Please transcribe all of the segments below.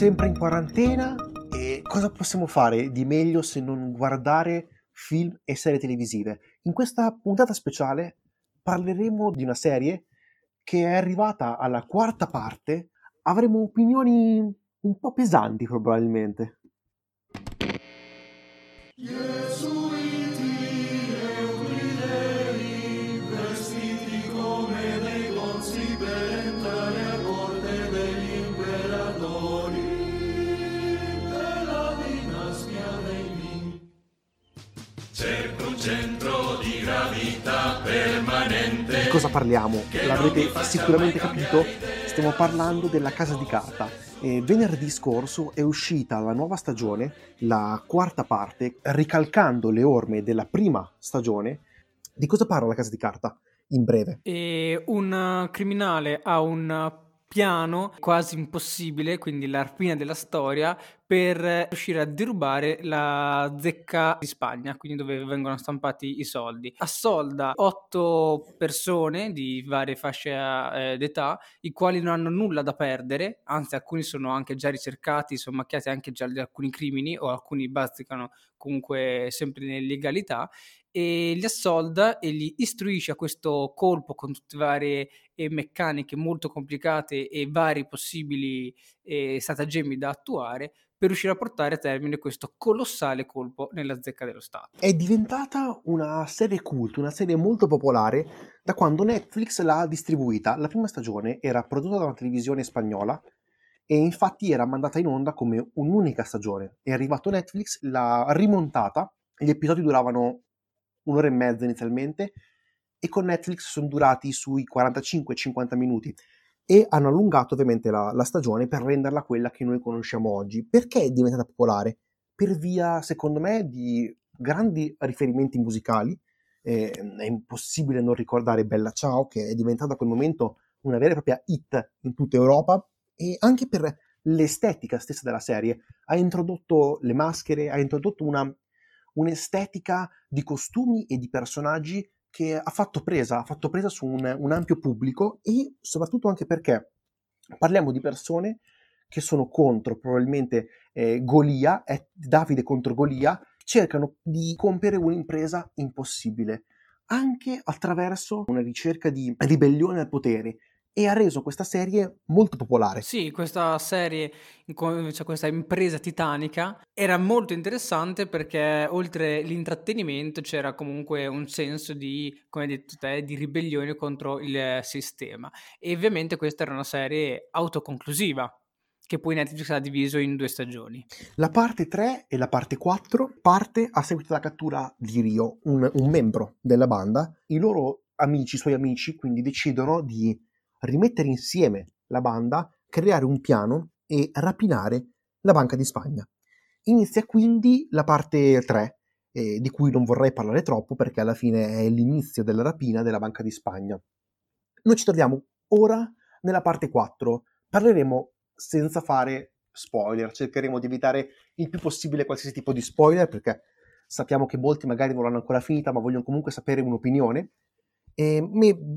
Sempre in quarantena e cosa possiamo fare di meglio se non guardare film e serie televisive? In questa puntata speciale parleremo di una serie che è arrivata alla quarta parte. Avremo opinioni un po' pesanti probabilmente. Cosa parliamo? L'avrete sicuramente capito, stiamo parlando della Casa di Carta. E venerdì scorso è uscita la nuova stagione, la quarta parte, ricalcando le orme della prima stagione. Di cosa parla la Casa di Carta? In breve. E un criminale ha un piano quasi impossibile, quindi l'arpina della storia, per riuscire a derubare la zecca di Spagna, quindi dove vengono stampati i soldi. Assolda otto persone di varie fasce eh, d'età, i quali non hanno nulla da perdere, anzi alcuni sono anche già ricercati, sono macchiati anche già di alcuni crimini o alcuni bazzicano comunque sempre nell'illegalità e li assolda e li istruisce a questo colpo con tutte varie eh, meccaniche molto complicate e vari possibili eh, stratagemmi da attuare per riuscire a portare a termine questo colossale colpo nella zecca dello Stato. È diventata una serie cult, una serie molto popolare da quando Netflix l'ha distribuita. La prima stagione era prodotta da una televisione spagnola e infatti era mandata in onda come un'unica stagione. È arrivato Netflix, l'ha rimontata, gli episodi duravano un'ora e mezza inizialmente e con Netflix sono durati sui 45-50 minuti e hanno allungato ovviamente la, la, stagione per renderla quella che noi conosciamo oggi. Perché è diventata popolare? Per via, secondo me, di grandi riferimenti musicali. Eh, è impossibile non ricordare Bella Ciao, che è diventata a quel momento una vera e propria hit in tutta Europa, e anche per l'estetica stessa della serie. Ha introdotto le maschere, ha introdotto una un'estetica di costumi e di personaggi che ha fatto presa, ha fatto presa su un, un ampio pubblico e soprattutto anche perché parliamo di persone che sono contro probabilmente eh, Golia, è Davide contro Golia, cercano di compiere un'impresa impossibile, anche attraverso una ricerca di ribellione al potere e ha reso questa serie molto popolare. Sì, questa serie, cioè questa impresa titanica, era molto interessante perché oltre l'intrattenimento c'era comunque un senso di, come hai detto te, di ribellione contro il sistema. E ovviamente questa era una serie autoconclusiva, che poi Netflix ha diviso in due stagioni. La parte 3 e la parte 4 parte a seguito della cattura di Rio, un, un membro della banda. I loro amici, i suoi amici, quindi decidono di rimettere insieme la banda, creare un piano e rapinare la Banca di Spagna. Inizia quindi la parte 3, eh, di cui non vorrei parlare troppo perché alla fine è l'inizio della rapina della Banca di Spagna. Noi ci troviamo ora nella parte 4, parleremo senza fare spoiler, cercheremo di evitare il più possibile qualsiasi tipo di spoiler perché sappiamo che molti magari non l'hanno ancora finita ma vogliono comunque sapere un'opinione e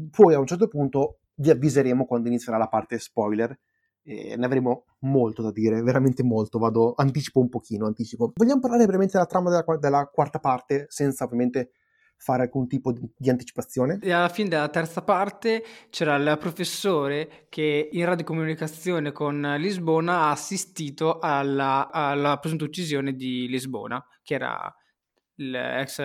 poi a un certo punto vi avviseremo quando inizierà la parte spoiler. E ne avremo molto da dire, veramente molto. Vado, anticipo un pochino, anticipo. Vogliamo parlare brevemente della trama della, della quarta parte, senza ovviamente fare alcun tipo di, di, anticipazione. Alla fine della terza parte c'era il professore che in radiocomunicazione con Lisbona ha assistito alla, alla presunta uccisione di Lisbona, che era l'ex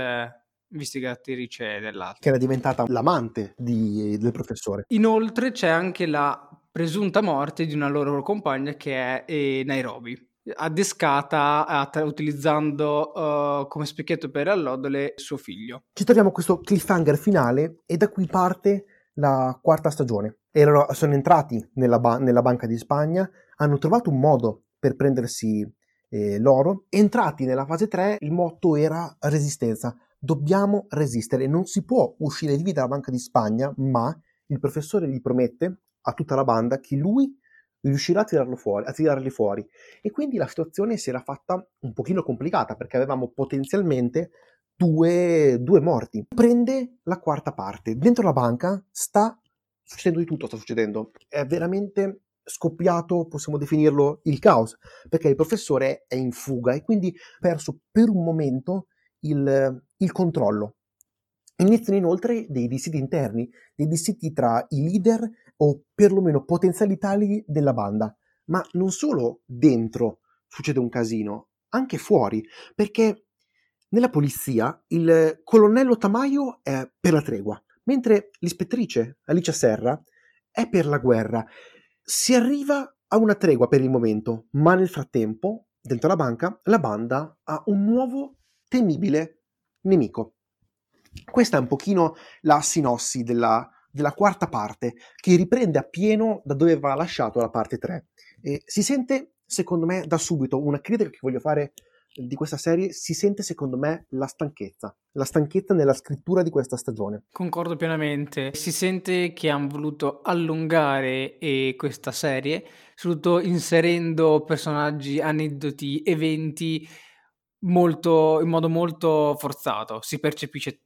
investigatrice dell'altro. Che era diventata l'amante di, del professore. Inoltre c'è anche la presunta morte di una loro compagna che è eh, Nairobi, addescata uh, utilizzando uh, come specchietto per allodole suo figlio. Ci troviamo questo cliffhanger finale e da qui parte la quarta stagione. Erano, sono entrati nella, ba- nella Banca di Spagna, hanno trovato un modo per prendersi eh, l'oro. Entrati nella fase 3 il motto era resistenza Dobbiamo resistere, non si può uscire vivi dalla Banca di Spagna, ma il professore gli promette a tutta la banda che lui riuscirà a, tirarlo fuori, a tirarli fuori. E quindi la situazione si era fatta un pochino complicata perché avevamo potenzialmente due, due morti. Prende la quarta parte. Dentro la banca sta succedendo di tutto, sta succedendo. È veramente scoppiato, possiamo definirlo, il caos, perché il professore è in fuga e quindi ha perso per un momento il, il controllo. Iniziano inoltre dei dissidi interni, dei dissidi tra i leader o perlomeno potenziali tali della banda. Ma non solo dentro succede un casino, anche fuori, perché nella polizia il colonnello Tamayo è per la tregua, mentre l'ispettrice Alicia Serra è per la guerra. Si arriva a una tregua per il momento, ma nel frattempo, dentro la banca, la banda ha un nuovo temibile nemico. Questa è un pochino la sinossi della, della quarta parte, che riprende appieno da dove va lasciato la parte 3. E si sente, secondo me, da subito una critica che voglio fare di questa serie si sente secondo me la stanchezza, la stanchezza nella scrittura di questa stagione. Concordo pienamente, si sente che hanno voluto allungare eh, questa serie, soprattutto inserendo personaggi, aneddoti, eventi molto, in modo molto forzato, si percepisce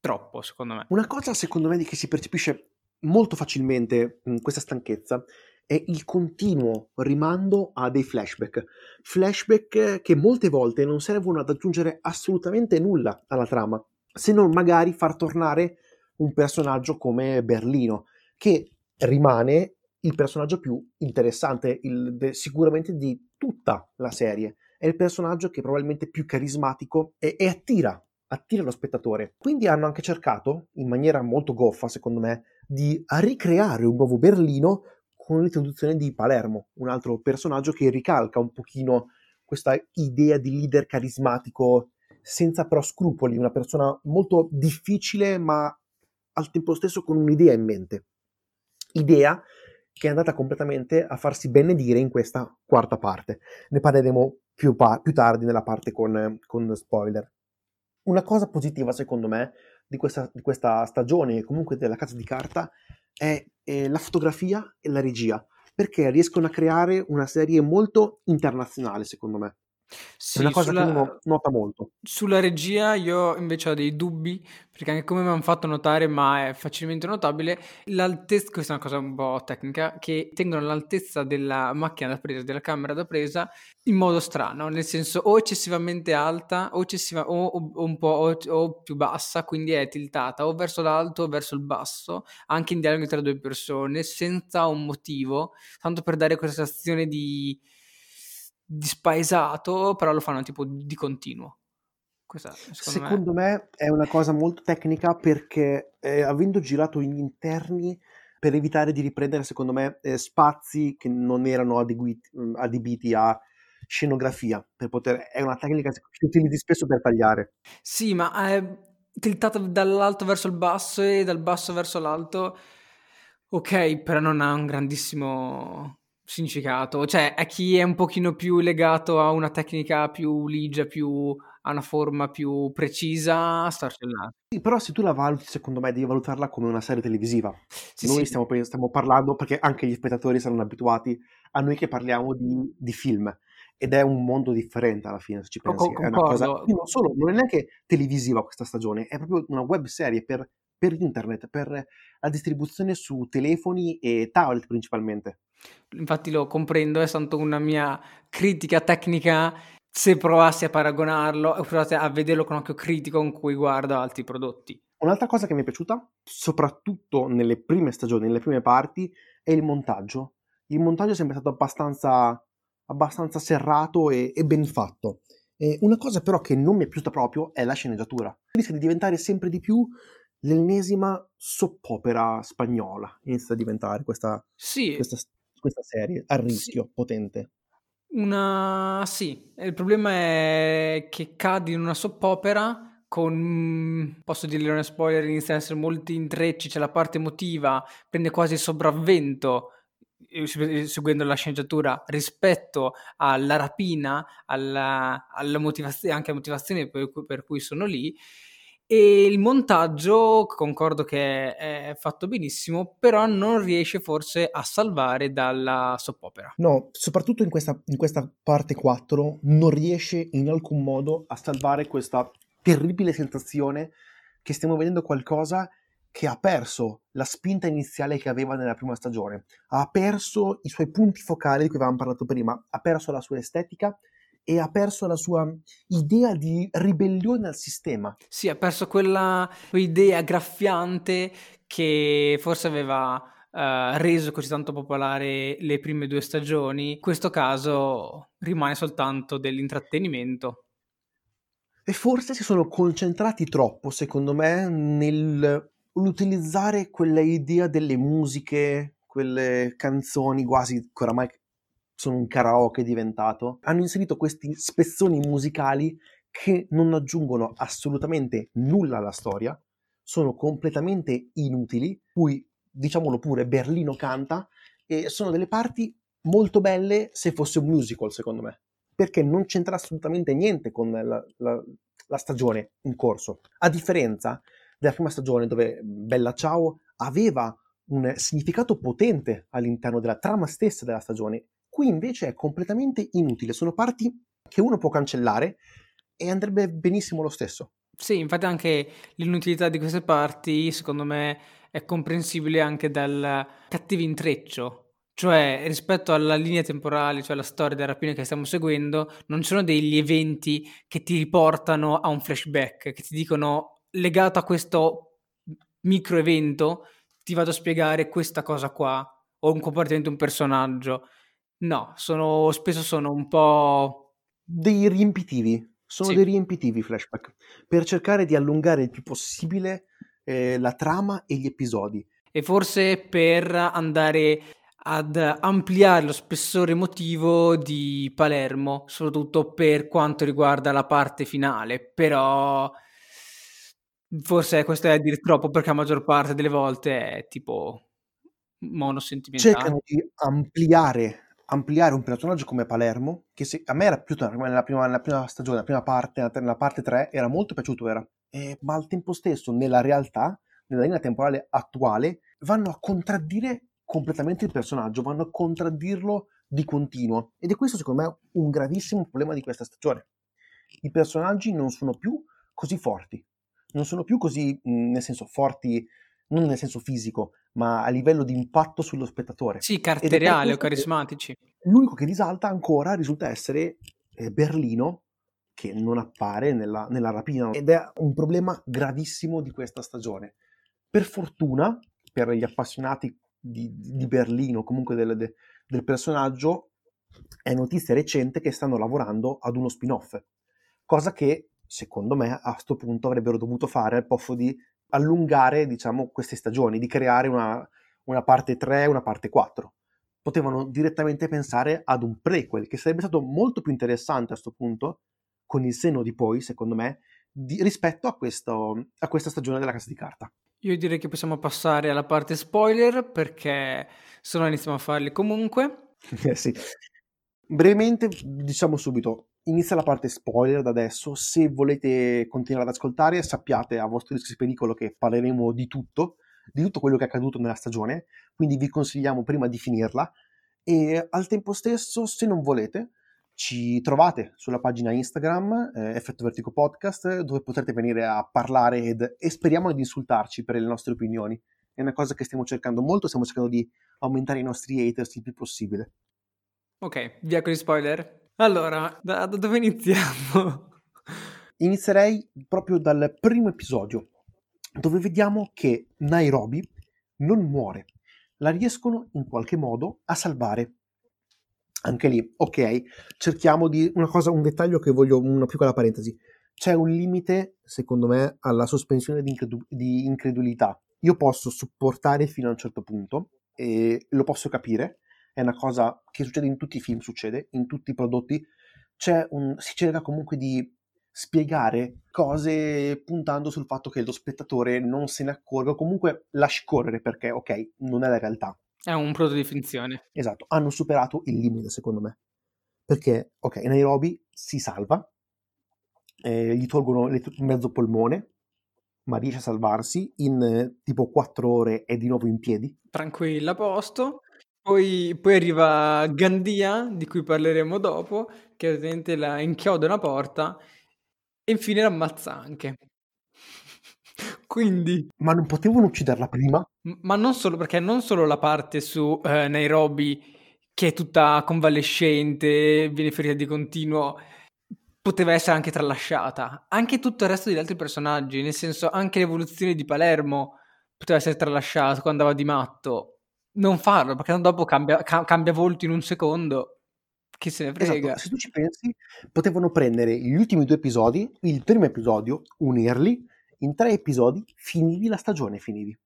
troppo secondo me. Una cosa secondo me che si percepisce molto facilmente questa stanchezza è il continuo rimando a dei flashback. Flashback che molte volte non servono ad aggiungere assolutamente nulla alla trama, se non magari far tornare un personaggio come Berlino, che rimane il personaggio più interessante il, sicuramente di tutta la serie. È il personaggio che è probabilmente più carismatico e, e attira attira lo spettatore. Quindi hanno anche cercato, in maniera molto goffa secondo me, di ricreare un nuovo Berlino con l'introduzione di Palermo, un altro personaggio che ricalca un pochino questa idea di leader carismatico senza però scrupoli, una persona molto difficile ma al tempo stesso con un'idea in mente. Idea che è andata completamente a farsi benedire in questa quarta parte. Ne parleremo più, pa- più tardi nella parte con, con, spoiler. Una cosa positiva secondo me di questa, di questa stagione e comunque della casa di carta è, è la fotografia e la regia, perché riescono a creare una serie molto internazionale, secondo me. Sì, è una cosa sulla, che uno nota molto. Sulla regia io invece ho dei dubbi, perché anche come mi hanno fatto notare, ma è facilmente notabile, l'altezza, questa è una cosa un po' tecnica, che tengono l'altezza della macchina da presa, della camera da presa, in modo strano, nel senso o eccessivamente alta o, eccessiva, o, o un po' o, o, più bassa, quindi è tiltata o verso l'alto o verso il basso, anche in dialogo tra due persone, senza un motivo, tanto per dare questa sensazione di di spaesato, però lo fanno tipo di continuo. Questa, secondo, secondo me... me... è una cosa molto tecnica perché eh, avendo girato gli interni per evitare di riprendere, secondo me, eh, spazi che non erano adegui- mm, adibiti a scenografia, per poter... è una tecnica che utilizzi spesso per tagliare. Sì, ma è tiltata dall'alto verso il basso e dal basso verso l'alto. Ok, però non ha un grandissimo significato. Cioè, a chi è un pochino più legato a una tecnica più ligia, più a una forma più precisa, starcellando. Sì, però se tu la valuti, secondo me, devi valutarla come una serie televisiva. Sì, noi sì. Stiamo, stiamo, parlando, perché anche gli spettatori saranno abituati a noi che parliamo di, di film. Ed è un mondo differente alla fine, se ci pensi. Concordo. È una cosa... Non, solo, non è neanche televisiva questa stagione, è proprio una web serie per, per internet, per la distribuzione su telefoni e tablet principalmente infatti lo comprendo, è stata una mia critica tecnica se provassi a paragonarlo e provate a vederlo con occhio critico con cui guardo altri prodotti. Un'altra cosa che mi è piaciuta, soprattutto nelle prime stagioni, nelle prime parti, è il montaggio. Il montaggio è sempre stato abbastanza, abbastanza serrato e, e ben fatto. E una cosa però che non mi è piaciuta proprio è la sceneggiatura. Rischia di diventare sempre di più l'ennesima soppopera spagnola. Inizia a diventare questa, sì. questa questa serie a rischio sì. potente. Una sì, il problema è che cadi in una soppopera con posso dirle una spoiler, inizia ad essere molti intrecci, c'è la parte emotiva, prende quasi il sopravvento eh, seguendo la sceneggiatura rispetto alla rapina, alla, alla motivazione, anche alla motivazione per, per cui sono lì e il montaggio, concordo che è fatto benissimo, però non riesce forse a salvare dalla soppopera. No, soprattutto in questa, in questa parte 4 non riesce in alcun modo a salvare questa terribile sensazione che stiamo vedendo qualcosa che ha perso la spinta iniziale che aveva nella prima stagione, ha perso i suoi punti focali di cui avevamo parlato prima, ha perso la sua estetica e ha perso la sua idea di ribellione al sistema. Sì, ha perso quella idea graffiante che forse aveva uh, reso così tanto popolare le prime due stagioni. In questo caso rimane soltanto dell'intrattenimento. E forse si sono concentrati troppo, secondo me, nell'utilizzare quella idea delle musiche, quelle canzoni quasi che oramai sono un karaoke diventato. Hanno inserito questi spezzoni musicali che non aggiungono assolutamente nulla alla storia, sono completamente inutili, cui diciamolo pure Berlino canta e sono delle parti molto belle se fosse un musical secondo me perché non c'entra assolutamente niente con la, la, la stagione in corso. A differenza della prima stagione dove Bella Ciao aveva un significato potente all'interno della trama stessa della stagione, qui invece è completamente inutile, sono parti che uno può cancellare e andrebbe benissimo lo stesso. Sì, infatti anche l'inutilità di queste parti, secondo me, è comprensibile anche dal cattivo intreccio cioè, rispetto alla linea temporale, cioè alla storia della rapina che stiamo seguendo, non ci sono degli eventi che ti riportano a un flashback, che ti dicono legato a questo micro evento ti vado a spiegare questa cosa qua o un comportamento di un personaggio. No, sono, spesso sono un po' dei riempitivi. Sono sì. dei riempitivi flashback per cercare di allungare il più possibile eh, la trama e gli episodi. E forse per andare ad ampliare lo spessore emotivo di Palermo, soprattutto per quanto riguarda la parte finale, però forse questo è a dire troppo perché la maggior parte delle volte è tipo monosentimentale. Cercano di ampliare, ampliare un personaggio come Palermo, che se, a me era più nella prima, nella prima stagione, nella prima parte, nella parte 3, era molto piaciuto, era. E, ma al tempo stesso, nella realtà, nella linea temporale attuale, vanno a contraddire completamente il personaggio, vanno a contraddirlo di continuo. Ed è questo, secondo me, un gravissimo problema di questa stagione. I personaggi non sono più così forti, non sono più così, nel senso, forti, non nel senso fisico, ma a livello di impatto sullo spettatore. Sì, caratteriali o carismatici. L'unico che risalta ancora risulta essere eh, Berlino, che non appare nella, nella rapina, ed è un problema gravissimo di questa stagione. Per fortuna, per gli appassionati di, di Berlino, comunque del, de, del personaggio, è notizia recente che stanno lavorando ad uno spin-off, cosa che secondo me a questo punto avrebbero dovuto fare al posto di allungare diciamo, queste stagioni, di creare una, una parte 3 e una parte 4. Potevano direttamente pensare ad un prequel, che sarebbe stato molto più interessante a questo punto, con il seno di poi, secondo me, di, rispetto a, questo, a questa stagione della Casa di Carta. Io direi che possiamo passare alla parte spoiler perché se no iniziamo a farli comunque. Eh sì. Brevemente diciamo subito, inizia la parte spoiler da adesso, se volete continuare ad ascoltare sappiate a vostro rischio pericolo che parleremo di tutto, di tutto quello che è accaduto nella stagione, quindi vi consigliamo prima di finirla e al tempo stesso se non volete ci trovate sulla pagina Instagram, eh, Effetto Vertico Podcast, dove potrete venire a parlare ed, e speriamo di insultarci per le nostre opinioni. È una cosa che stiamo cercando molto, stiamo cercando di aumentare i nostri haters il più possibile. Ok, via con gli spoiler. Allora, da, da dove iniziamo? Inizierei proprio dal primo episodio, dove vediamo che Nairobi non muore. La riescono in qualche modo a salvare anche lì, ok, cerchiamo di una cosa, un dettaglio che voglio, una piccola parentesi. C'è un limite, secondo me, alla sospensione di, incredu- di incredulità. Io posso supportare fino a un certo punto e lo posso capire, è una cosa che succede in tutti i film, succede, in tutti i prodotti. Un, si cerca comunque di spiegare cose puntando sul fatto che lo spettatore non se ne accorga, o comunque lasci correre perché, ok, non è la realtà. È un prodotto di finzione. Esatto, hanno superato il limite secondo me. Perché, ok, Nairobi si salva, eh, gli tolgono le, mezzo polmone, ma riesce a salvarsi, in eh, tipo 4 ore è di nuovo in piedi. Tranquilla, a posto. Poi, poi, arriva Gandia, di cui parleremo dopo, che ovviamente la inchioda una porta E infine l'ammazza anche. Quindi... Ma non potevano ucciderla prima? Ma non solo, perché non solo la parte su eh, Nairobi, che è tutta convalescente, viene ferita di continuo, poteva essere anche tralasciata. Anche tutto il resto degli altri personaggi, nel senso anche l'evoluzione di Palermo poteva essere tralasciata quando andava di matto. Non farlo, perché dopo cambia, ca- cambia volto in un secondo. Chi se ne frega. Esatto, se tu ci pensi, potevano prendere gli ultimi due episodi, il primo episodio, unirli, in tre episodi finivi la stagione, finivi.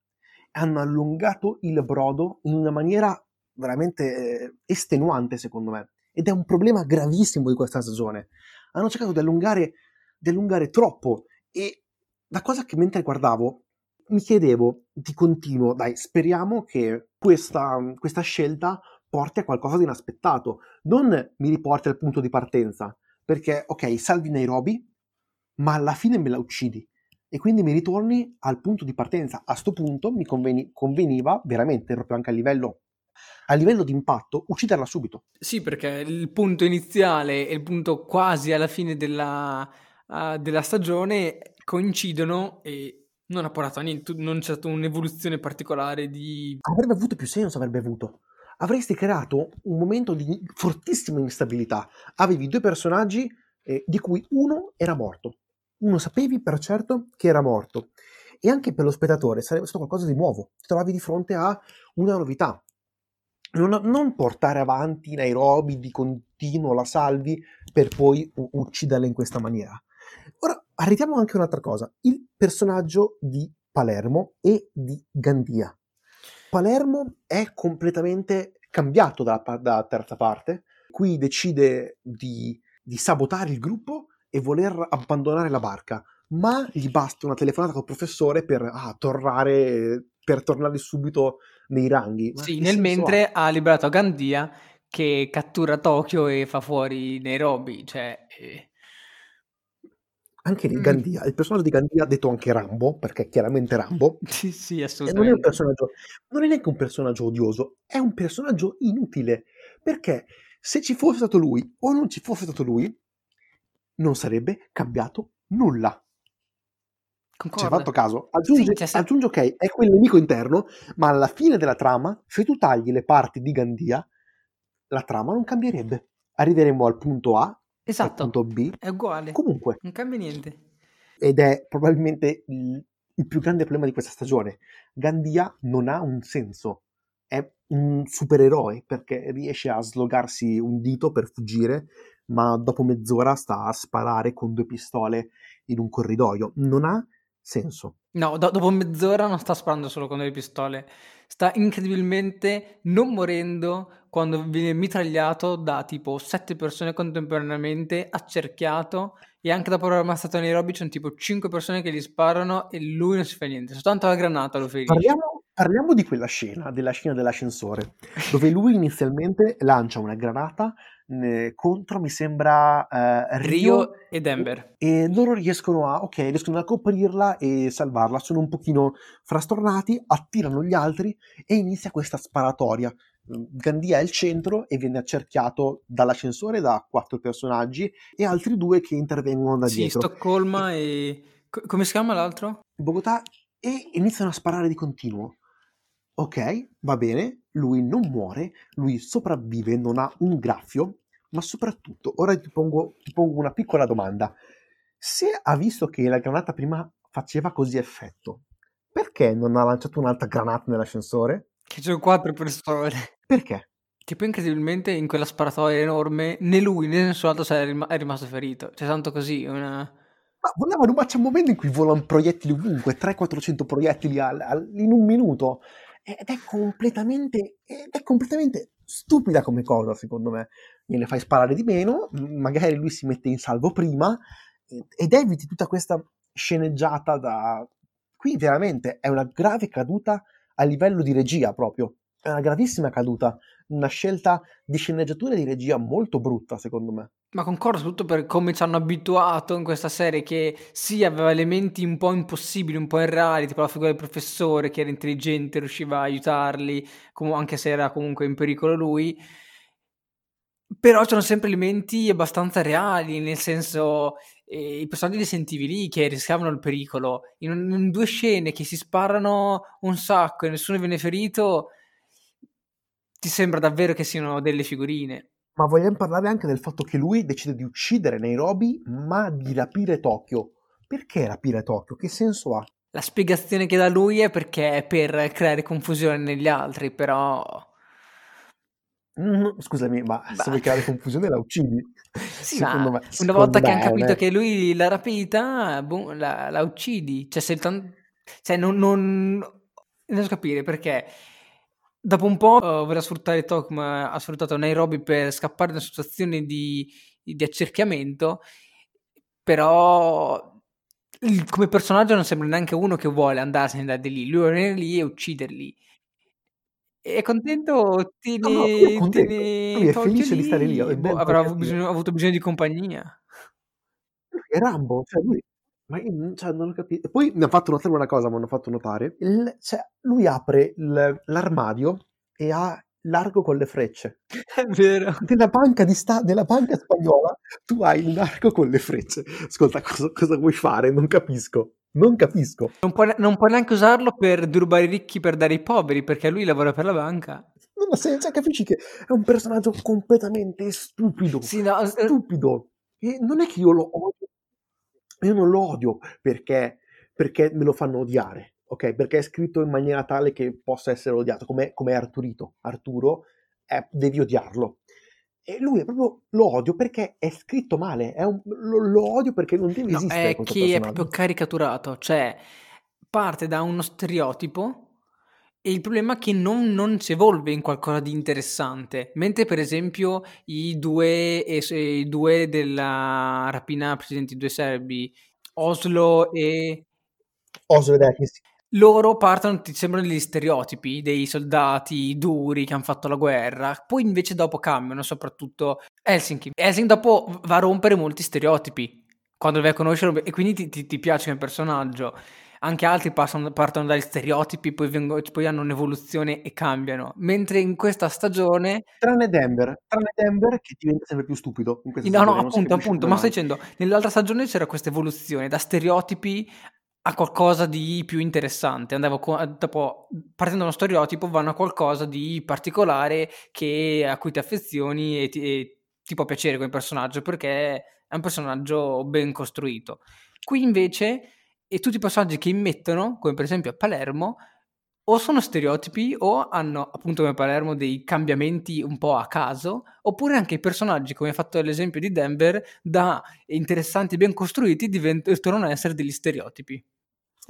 Hanno allungato il brodo in una maniera veramente eh, estenuante, secondo me. Ed è un problema gravissimo di questa stagione. Hanno cercato di allungare, di allungare troppo. E la cosa che mentre guardavo mi chiedevo di continuo, dai, speriamo che questa, questa scelta porti a qualcosa di inaspettato, non mi riporti al punto di partenza, perché ok, salvi Nairobi, ma alla fine me la uccidi e quindi mi ritorni al punto di partenza. A sto punto mi conveni- conveniva veramente, proprio anche a livello, a livello di impatto, ucciderla subito. Sì, perché il punto iniziale e il punto quasi alla fine della, uh, della stagione coincidono e non ha portato a niente, non c'è stata un'evoluzione particolare di... Avrebbe avuto più senso, avrebbe avuto. Avresti creato un momento di fortissima instabilità. Avevi due personaggi eh, di cui uno era morto uno sapevi per certo che era morto e anche per lo spettatore sarebbe stato qualcosa di nuovo, ti trovavi di fronte a una novità. Non, non portare avanti Nairobi di continuo la salvi per poi ucciderla in questa maniera. Arriviamo anche a un'altra cosa, il personaggio di Palermo e di Gandia. Palermo è completamente cambiato dalla, dalla terza parte, qui decide di, di sabotare il gruppo e voler abbandonare la barca, ma gli basta una telefonata col professore per ah, tornare, per tornare subito nei ranghi. Ma sì, nel mentre ha? ha liberato Gandia che cattura Tokyo e fa fuori Nairobi, cioè... Eh... Anche mm. Gandia, il personaggio di Gandia detto anche Rambo, perché è chiaramente Rambo. sì, sì, assolutamente. Non è, un personaggio, non è neanche un personaggio odioso, è un personaggio inutile, perché se ci fosse stato lui o non ci fosse stato lui, non sarebbe cambiato nulla. Concordo. Ci hai fatto caso? Aggiunge, sì, aggiunge, ok, è quel nemico interno, ma alla fine della trama, se tu tagli le parti di Gandia, la trama non cambierebbe. Arriveremo al punto A, esatto. al punto B. È uguale. Comunque. Non cambia niente. Ed è probabilmente il, il più grande problema di questa stagione. Gandia non ha un senso. È un supereroe perché riesce a slogarsi un dito per fuggire, ma dopo mezz'ora sta a sparare con due pistole in un corridoio. Non ha senso. No, do- dopo mezz'ora non sta sparando solo con delle pistole, sta incredibilmente non morendo quando viene mitragliato da tipo sette persone contemporaneamente, accerchiato e anche dopo aver ammazzato Nairobi c'è tipo cinque persone che gli sparano e lui non si fa niente, soltanto la granata lo ferisce. Parliamo, parliamo di quella scena, della scena dell'ascensore, dove lui inizialmente lancia una granata contro mi sembra uh, Rio, Rio, e Denver. E loro riescono a, ok, riescono a coprirla e salvarla. Sono un pochino frastornati attirano gli altri e inizia questa sparatoria. Gandia è il centro e viene accerchiato dall'ascensore da quattro personaggi e altri due che intervengono da sì, dietro. Stoccolma e... e... come si chiama l'altro? Bogotà e iniziano a sparare di continuo ok, va bene, lui non muore, lui sopravvive, non ha un graffio, ma soprattutto, ora ti pongo, ti pongo una piccola domanda. Se ha visto che la granata prima faceva così effetto, perché non ha lanciato un'altra granata nell'ascensore? Che c'erano quattro persone. Perché? Che poi incredibilmente in quella sparatoria enorme né lui né nessun altro è rimasto ferito. Cioè, tanto così, una... Ma volevano, ma c'è un momento in cui volano proiettili ovunque, 300-400 proiettili al, al, in un minuto ed è completamente, ed è completamente stupida come cosa, secondo me. Gliene fai sparare di meno, magari lui si mette in salvo prima ed eviti tutta questa sceneggiata da... Qui veramente è una grave caduta a livello di regia proprio, è una gravissima caduta, una scelta di sceneggiatura e di regia molto brutta, secondo me. Ma concordo soprattutto per come ci hanno abituato in questa serie che sì, aveva elementi un po' impossibili, un po' irreali, tipo la figura del professore che era intelligente, riusciva a aiutarli, anche se era comunque in pericolo lui. Però c'erano sempre elementi abbastanza reali, nel senso, eh, i personaggi li sentivi lì che rischiavano il pericolo. In, in, due scene che si sparano un sacco e nessuno viene ferito, ti sembra davvero che siano delle figurine. Ma vogliamo parlare anche del fatto che lui decide di uccidere Nairobi, ma di rapire Tokyo. Perché rapire Tokyo? Che senso ha? La spiegazione che dà lui è perché è per creare confusione negli altri, però Mm, scusami, ma bah. se vuoi creare confusione la uccidi. Sì, secondo me, una volta che hanno capito che lui l'ha rapita, boh, la, la, uccidi. Cioè, se tanto, cioè non, non, non riesco a capire perché dopo un po' uh, voleva sfruttare Tokm, ha sfruttato Nairobi per scappare da una situazione di, di accerchiamento, però come personaggio non sembra neanche uno che vuole andarsene da lì, lui vuole lì e ucciderli. È contento? Tieni, no, no, contento. Lui è felice di stare lì. Boh, avrà bisogno, avuto bisogno di compagnia. È Rambo, cioè lui... Ma io cioè, non ho capito. E poi mi ha fatto notare una cosa, mi hanno fatto notare. Il, cioè, lui apre il, l'armadio e ha l'arco con le frecce. È vero. Nella banca, di sta- nella banca spagnola tu hai l'arco con le frecce. Ascolta, cosa, cosa vuoi fare? Non capisco. Non capisco. Non puoi, non puoi neanche usarlo per derubbare i ricchi per dare ai poveri, perché lui lavora per la banca. No, ma se, cioè, capisci che è un personaggio completamente stupido. Sì, no, eh, stupido. E non è che io lo odio. Io non lo odio perché, perché me lo fanno odiare, ok? Perché è scritto in maniera tale che possa essere odiato, come, come Arturito. Arturo, eh, devi odiarlo. E lui è proprio lo odio perché è scritto male, è un, lo, lo, odio perché non deve no, esistere. È che è proprio caricaturato, cioè parte da uno stereotipo e il problema è che non, non, si evolve in qualcosa di interessante. Mentre, per esempio, i due, i due della rapina precedenti, i due serbi, Oslo e. Oslo ed Ekis loro partono, ti sembrano degli stereotipi dei soldati duri che hanno fatto la guerra, poi invece dopo cambiano, soprattutto Helsinki. Helsinki dopo va a rompere molti stereotipi quando vai a conoscere e quindi ti, ti, ti piace come personaggio. Anche altri passano, partono dagli stereotipi, poi, vengono, poi, hanno un'evoluzione e cambiano. Mentre in questa stagione. Tranne Denver, tranne Denver che diventa sempre più stupido. no, stagione, no, appunto, appunto. Ma sto dicendo, nell'altra stagione c'era questa evoluzione da stereotipi a qualcosa di più interessante. Andavo dopo, partendo da uno stereotipo, vanno a qualcosa di particolare che, a cui ti affezioni e ti, e ti può piacere come personaggio perché è un personaggio ben costruito. Qui invece, e tutti i personaggi che immettono, come per esempio a Palermo, o sono stereotipi o hanno appunto come Palermo dei cambiamenti un po' a caso, oppure anche i personaggi, come hai fatto l'esempio di Denver, da interessanti ben costruiti diventano a essere degli stereotipi.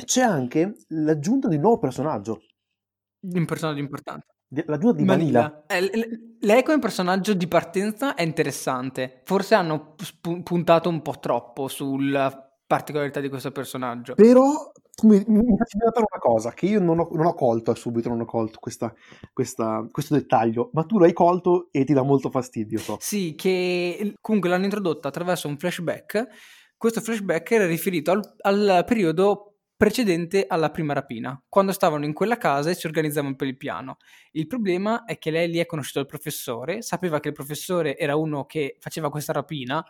C'è anche l'aggiunta di un nuovo personaggio. Un personaggio importante. L'aggiunta di Manila. Manila. Eh, lei come personaggio di partenza è interessante. Forse hanno sp- puntato un po' troppo sulla particolarità di questo personaggio. Però tu mi, mi faccio notare una cosa che io non ho, non ho colto subito, non ho colto questa, questa, questo dettaglio, ma tu l'hai colto e ti dà molto fastidio. So. Sì, che comunque l'hanno introdotta attraverso un flashback. Questo flashback era riferito al, al periodo precedente alla prima rapina, quando stavano in quella casa e si organizzavano per il piano. Il problema è che lei lì è conosciuto il professore, sapeva che il professore era uno che faceva questa rapina,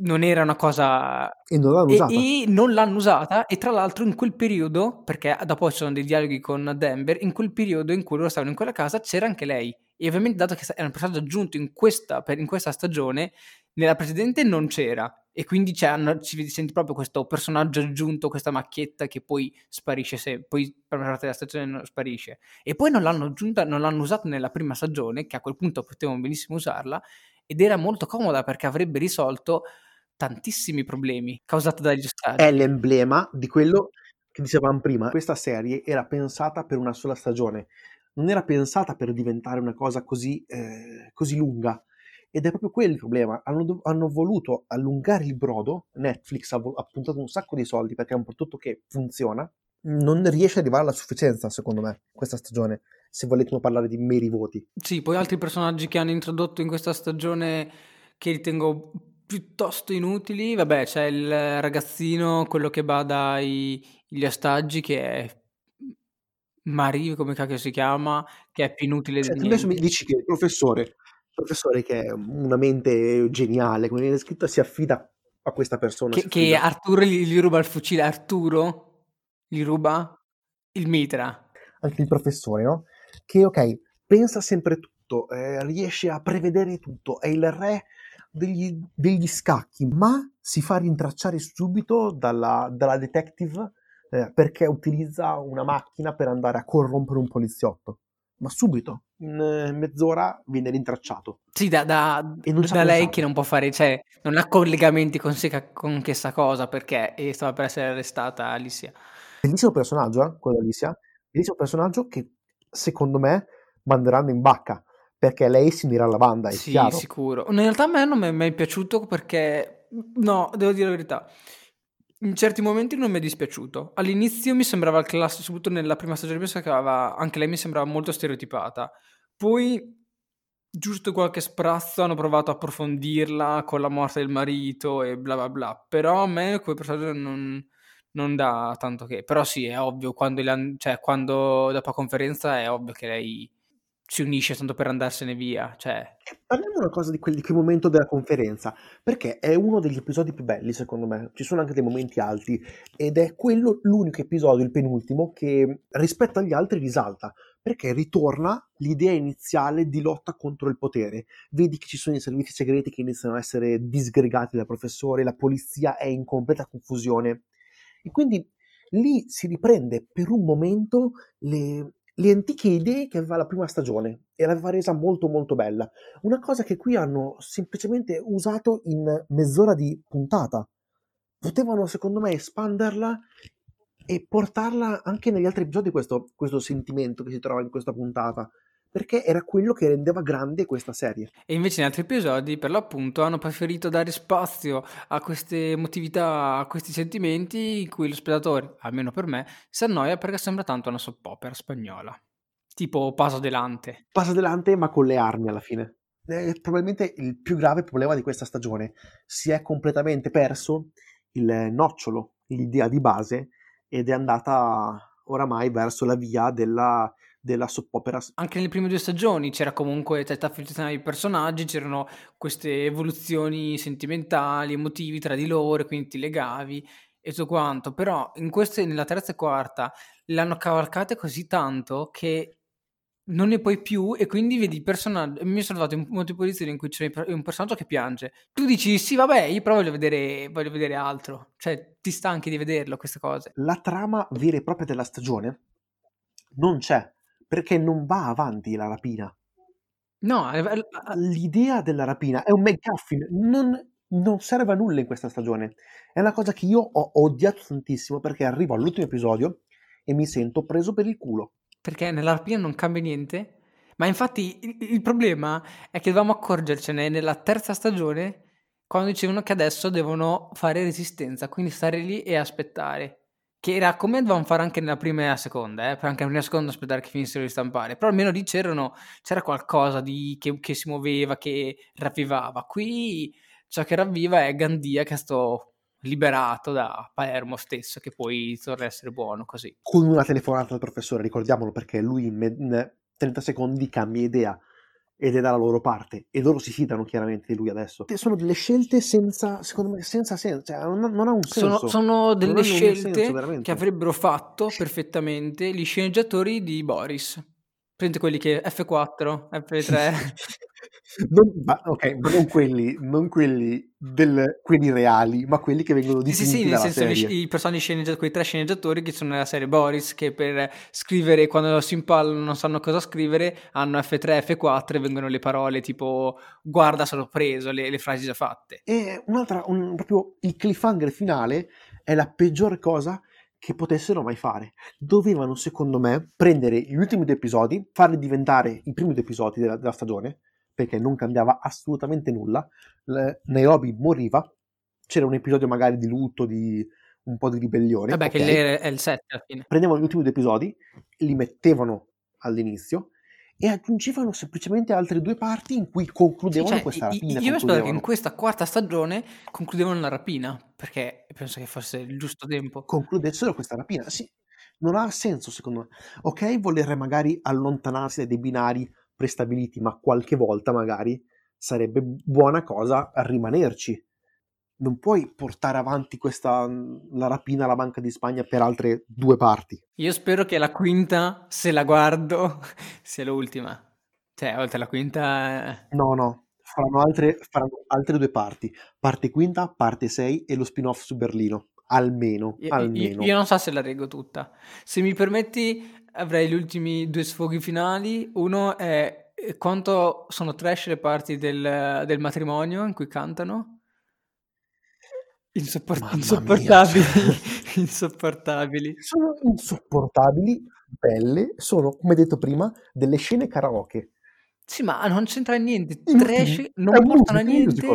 non era una cosa... E non l'hanno usata. E non l'hanno usata e tra l'altro in quel periodo, perché dopo ci sono dei dialoghi con Denver, in quel periodo in cui loro stavano in quella casa c'era anche lei. E ovviamente dato che era un personaggio aggiunto in questa, in questa stagione, nella precedente non c'era e quindi ci senti proprio questo personaggio aggiunto, questa macchietta che poi sparisce, se, poi per una parte della stagione sparisce. E poi non l'hanno aggiunta, non l'hanno usata nella prima stagione, che a quel punto potevano benissimo usarla, ed era molto comoda perché avrebbe risolto tantissimi problemi causati dagli ostaggi. È l'emblema di quello che dicevamo prima. Questa serie era pensata per una sola stagione, non era pensata per diventare una cosa così, eh, così lunga ed è proprio quello il problema. Hanno, hanno voluto allungare il brodo. Netflix ha, ha, puntato un sacco di soldi perché è un prodotto che funziona. Non riesce ad arrivare alla sufficienza, secondo me, questa stagione. Se volete parlare di meri voti. Sì, poi altri personaggi che hanno introdotto in questa stagione che ritengo piuttosto inutili. Vabbè, c'è il ragazzino, quello che bada ai, gli ostaggi, che è Marie, come cacchio si chiama, che è più inutile cioè, di adesso mi dici che il professore professore che è una mente geniale, come viene scritto, si affida a questa persona. Che, che Arturo gli, gli, ruba il fucile. Arturo gli ruba il mitra. Anche il professore, no? Che, ok, pensa sempre tutto, eh, riesce a prevedere tutto, è il re degli, degli scacchi, ma si fa rintracciare subito dalla, dalla detective eh, perché utilizza una macchina per andare a corrompere un poliziotto. Ma subito, in eh, mezz'ora, viene rintracciato. Sì, da, da, da lei che non può fare, cioè, non ha collegamenti con, sé, con questa cosa perché stava per essere arrestata Alicia. Bellissimo personaggio, eh, quello di Alicia. Bellissimo personaggio che, secondo me, manderanno in bacca perché lei si unirà alla banda, è sì, chiaro. sicuro. In realtà a me non mi è mai piaciuto perché, no, devo dire la verità, in certi momenti non mi è dispiaciuto. All'inizio mi sembrava il classico, soprattutto nella prima stagione, penso che aveva, anche lei mi sembrava molto stereotipata. Poi, giusto qualche sprazzo, hanno provato a approfondirla con la morte del marito e bla bla bla. Però a me quel personaggio non, non dà tanto che. Però sì, è ovvio, quando, cioè, quando dopo la conferenza è ovvio che lei si unisce tanto per andarsene via. Cioè... Parliamo una cosa di quel, di quel, momento della conferenza, perché è uno degli episodi più belli, secondo me. Ci sono anche dei momenti alti, ed è quello l'unico episodio, il penultimo, che rispetto agli altri risalta, perché ritorna l'idea iniziale di lotta contro il potere. Vedi che ci sono i servizi segreti che iniziano a essere disgregati dal professore, la polizia è in completa confusione. E quindi lì si riprende per un momento le, le antiche idee che aveva la prima stagione e l'aveva resa molto molto bella. Una cosa che qui hanno semplicemente usato in mezz'ora di puntata. Potevano secondo me espanderla e portarla anche negli altri episodi questo, questo sentimento che si trova in questa puntata perché era quello che rendeva grande questa serie. E invece in altri episodi, per l'appunto, hanno preferito dare spazio a queste emotività, a questi sentimenti in cui lo spettatore, almeno per me, si annoia perché sembra tanto una soap opera spagnola. Tipo Paso Delante. Paso Delante, ma con le armi alla fine. È probabilmente il più grave problema di questa stagione. Si è completamente perso il nocciolo, l'idea di base, ed è andata oramai verso la via della della soap opera. Anche nelle prime due stagioni c'era comunque testa affezionata ai personaggi, c'erano queste evoluzioni sentimentali, emotivi tra di loro, quindi ti legavi e tutto quanto. Però in queste, nella terza e quarta, l'hanno cavalcate così tanto che non ne puoi più e quindi vedi il personaggio mi sono trovato in molte posizioni in cui c'è un personaggio che piange tu dici sì vabbè io però voglio vedere, voglio vedere altro cioè ti stanchi di vederlo queste cose la trama vera e propria della stagione non c'è perché non va avanti la rapina. No, l'idea della rapina è un McGuffin, non, non serve a nulla in questa stagione. È una cosa che io ho odiato tantissimo perché arrivo all'ultimo episodio e mi sento preso per il culo. Perché nella rapina non cambia niente? Ma infatti il, il problema è che dovevamo accorgercene nella terza stagione quando dicevano che adesso devono fare resistenza, quindi stare lì e aspettare. Che era come dovevamo fare anche nella prima e nella seconda, eh? anche nella prima e seconda aspettare che finissero di stampare, però almeno lì c'era qualcosa di, che, che, si muoveva, che ravvivava. Qui ciò che ravviva è Gandia che è stato liberato da Palermo stesso, che poi torna a essere buono così. Con una telefonata al professore, ricordiamolo perché lui in 30 secondi cambia idea ed è dalla loro parte e loro si fidano chiaramente di lui adesso. Sono delle scelte senza, secondo me, senza senso, cioè, non, non, ha un senso. Sono, sono delle scelte senso, che avrebbero fatto perfettamente gli sceneggiatori di Boris. Prende quelli che F4, F3. non, ma, ok, ma non quelli, non quelli, del, quelli reali, ma quelli che vengono dipinti Sì, sì, nel senso i, i personaggi sceneggiatori, quei tre sceneggiatori che sono nella serie Boris, che per scrivere, quando si impallano non sanno cosa scrivere, hanno F3, F4 e vengono le parole tipo guarda sono preso, le, le frasi già fatte. E un'altra, un, proprio il cliffhanger finale è la peggior cosa che potessero mai fare. Dovevano, secondo me, prendere gli ultimi due episodi, farli diventare i primi due episodi della, della stagione, perché non cambiava assolutamente nulla. Nairobi moriva, c'era un episodio magari di lutto, di un po' di ribellione. Vabbè, okay. che è il 7 alla fine. Prendevano gli ultimi due episodi, li mettevano all'inizio e aggiungevano semplicemente altre due parti in cui concludevano sì, cioè, questa rapina. Io spero che in questa quarta stagione concludevano la rapina, perché penso che fosse il giusto tempo. Concludessero questa rapina, sì. Non ha senso secondo me. Ok, voler magari allontanarsi dai binari prestabiliti, ma qualche volta magari sarebbe buona cosa rimanerci. Non puoi portare avanti questa, la rapina alla Banca di Spagna per altre due parti. Io spero che la quinta, se la guardo, sia l'ultima. Cioè, oltre alla quinta... No, no, faranno altre, faranno altre due parti. Parte quinta, parte 6 e lo spin-off su Berlino. Almeno, Io, almeno. io- io non so se la reggo tutta. Se mi permetti, avrei gli ultimi due sfoghi finali. Uno è eh, quanto sono trash le parti del, del matrimonio in cui cantano. Insopport- insopportabili. cioè. insopportabili. Sono insopportabili, belle, sono, come detto prima, delle scene karaoke. Sì, ma non c'entra niente. Trash non È portano a niente.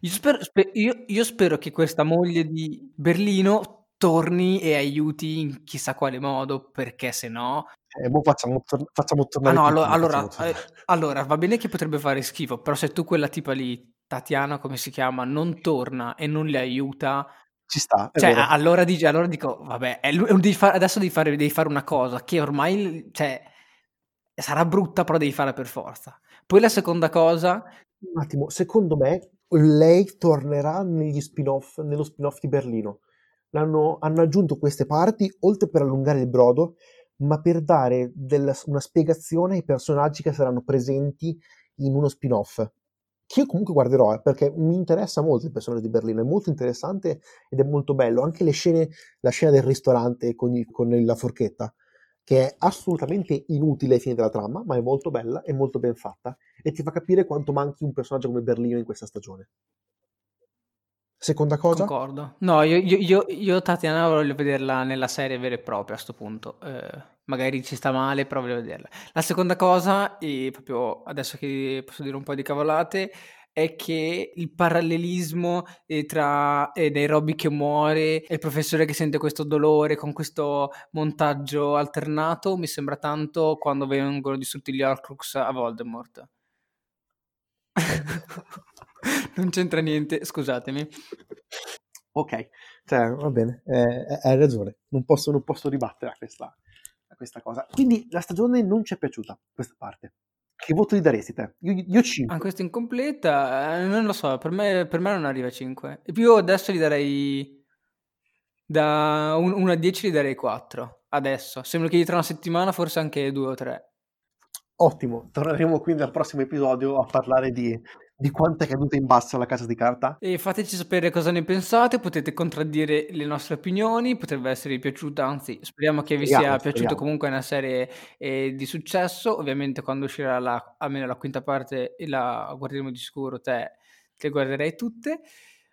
Io spero, spe- io- io spero che questa moglie di Berlino torni e aiuti in chissà quale modo, perché se no... E mo facciamo, tor- facciamo Ah tornare no, tutti, allo- allora, facciamo eh, allora, va bene che potrebbe fare schifo, però se tu quella tipa lì, Tatiana, come si chiama, non torna e non le aiuta, Ci sta, è cioè, allora, dici- allora dico, vabbè, è lu- devi fa- adesso devi fare, devi fare una cosa che ormai, cioè, sarà brutta, però devi farla per forza. Poi la seconda cosa, Un attimo, secondo me lei tornerà negli spin-off, nello spin-off di Berlino. Hanno aggiunto queste parti, oltre per allungare il brodo, ma per dare della- una spiegazione ai personaggi che saranno presenti in uno spin-off. Che io comunque guarderò, eh, perché mi interessa molto il personaggio di Berlino, è molto interessante ed è molto bello. Anche le scene, la scena del ristorante con, il- con la forchetta, che è assolutamente inutile ai fini della trama, ma è molto bella e molto ben fatta e ti fa capire quanto manchi un personaggio come Berlino in questa stagione. Seconda cosa? concordo. No, io, io, io, io Tatiana voglio vederla nella serie vera e propria a sto punto. Eh, magari ci sta male, però voglio vederla. La seconda cosa, e proprio adesso che posso dire un po' di cavolate, è che il parallelismo eh, tra eh, Nairobi che muore e il professore che sente questo dolore con questo montaggio alternato mi sembra tanto quando vengono distrutti gli Horcrux a Voldemort. non c'entra niente, scusatemi. Ok, cioè, va bene, eh, hai ragione, non posso, non posso ribattere a questa, a questa cosa. Quindi la stagione non ci è piaciuta, questa parte. Che voto gli daresti te? Io, io 5. Ah, questa incompleta, eh, non lo so, per me, per me non arriva a 5. E più adesso gli darei da 1 a 10 gli darei 4. Adesso, sembra che tra una settimana forse anche 2 o 3. Ottimo, torneremo quindi al prossimo episodio a parlare di, di quanto è caduta in basso la casa di carta. E fateci sapere cosa ne pensate, potete contraddire le nostre opinioni, potrebbe esservi piaciuta, anzi speriamo che vi Speriamo, sia piaciuto speriamo. comunque una serie eh, di successo, ovviamente quando uscirà la, almeno la quinta parte e la guarderemo di sicuro, te le guarderei tutte,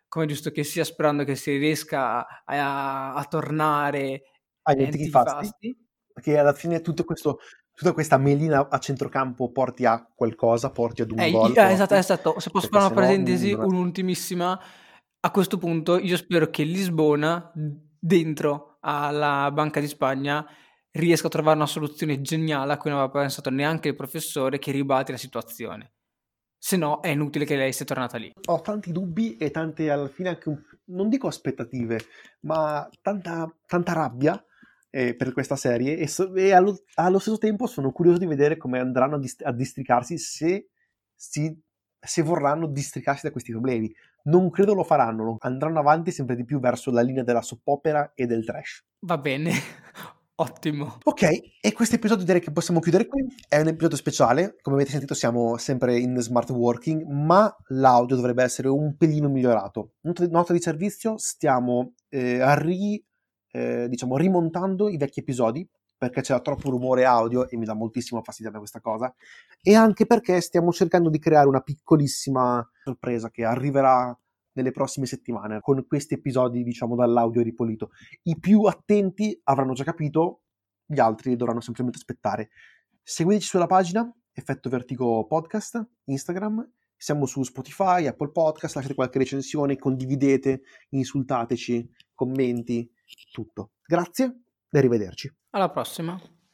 come giusto che sia, sperando che si riesca a, a- tornare Agli antichi fasti. perché alla fine tutto questo, tutta questa melina a centrocampo porti a qualcosa, porti ad un Eh, gol. eh, esatto, esatto. Se posso fare una parentesi, non- un'ultimissima. A questo punto io spero che Lisbona, dentro alla Banca di Spagna, riesca a trovare una soluzione geniale a cui non aveva pensato neanche il professore che ribatti la situazione. Se no è inutile che lei sia tornata lì. ho tanti dubbi e tante alla fine anche un- non dico aspettative, ma tanta, tanta rabbia eh, per questa serie e, so- e allo, allo stesso tempo sono curioso di vedere come andranno a, dist- a districarsi se, si- se vorranno districarsi da questi problemi. Non credo lo faranno, andranno avanti sempre di più verso la linea della soppopera e del trash. Va bene, ottimo. Ok, e questo episodio direi che possiamo chiudere qui. È un episodio speciale, come avete sentito siamo sempre in smart working, ma l'audio dovrebbe essere un pelino migliorato. Nota, di servizio, stiamo eh, ri- eh, diciamo, rimontando i vecchi episodi perché c'era troppo rumore audio e mi dà moltissimo fastidio a me questa cosa, e anche perché stiamo cercando di creare una piccolissima sorpresa che arriverà nelle prossime settimane con questi episodi, diciamo, dall'audio ripulito. I più attenti avranno già capito, gli altri dovranno semplicemente aspettare. Seguiteci sulla pagina Effetto Vertigo Podcast, Instagram, siamo su Spotify, Apple Podcast, lasciate qualche recensione, condividete, insultateci, commenti, tutto. Grazie e arrivederci. Alla prossima.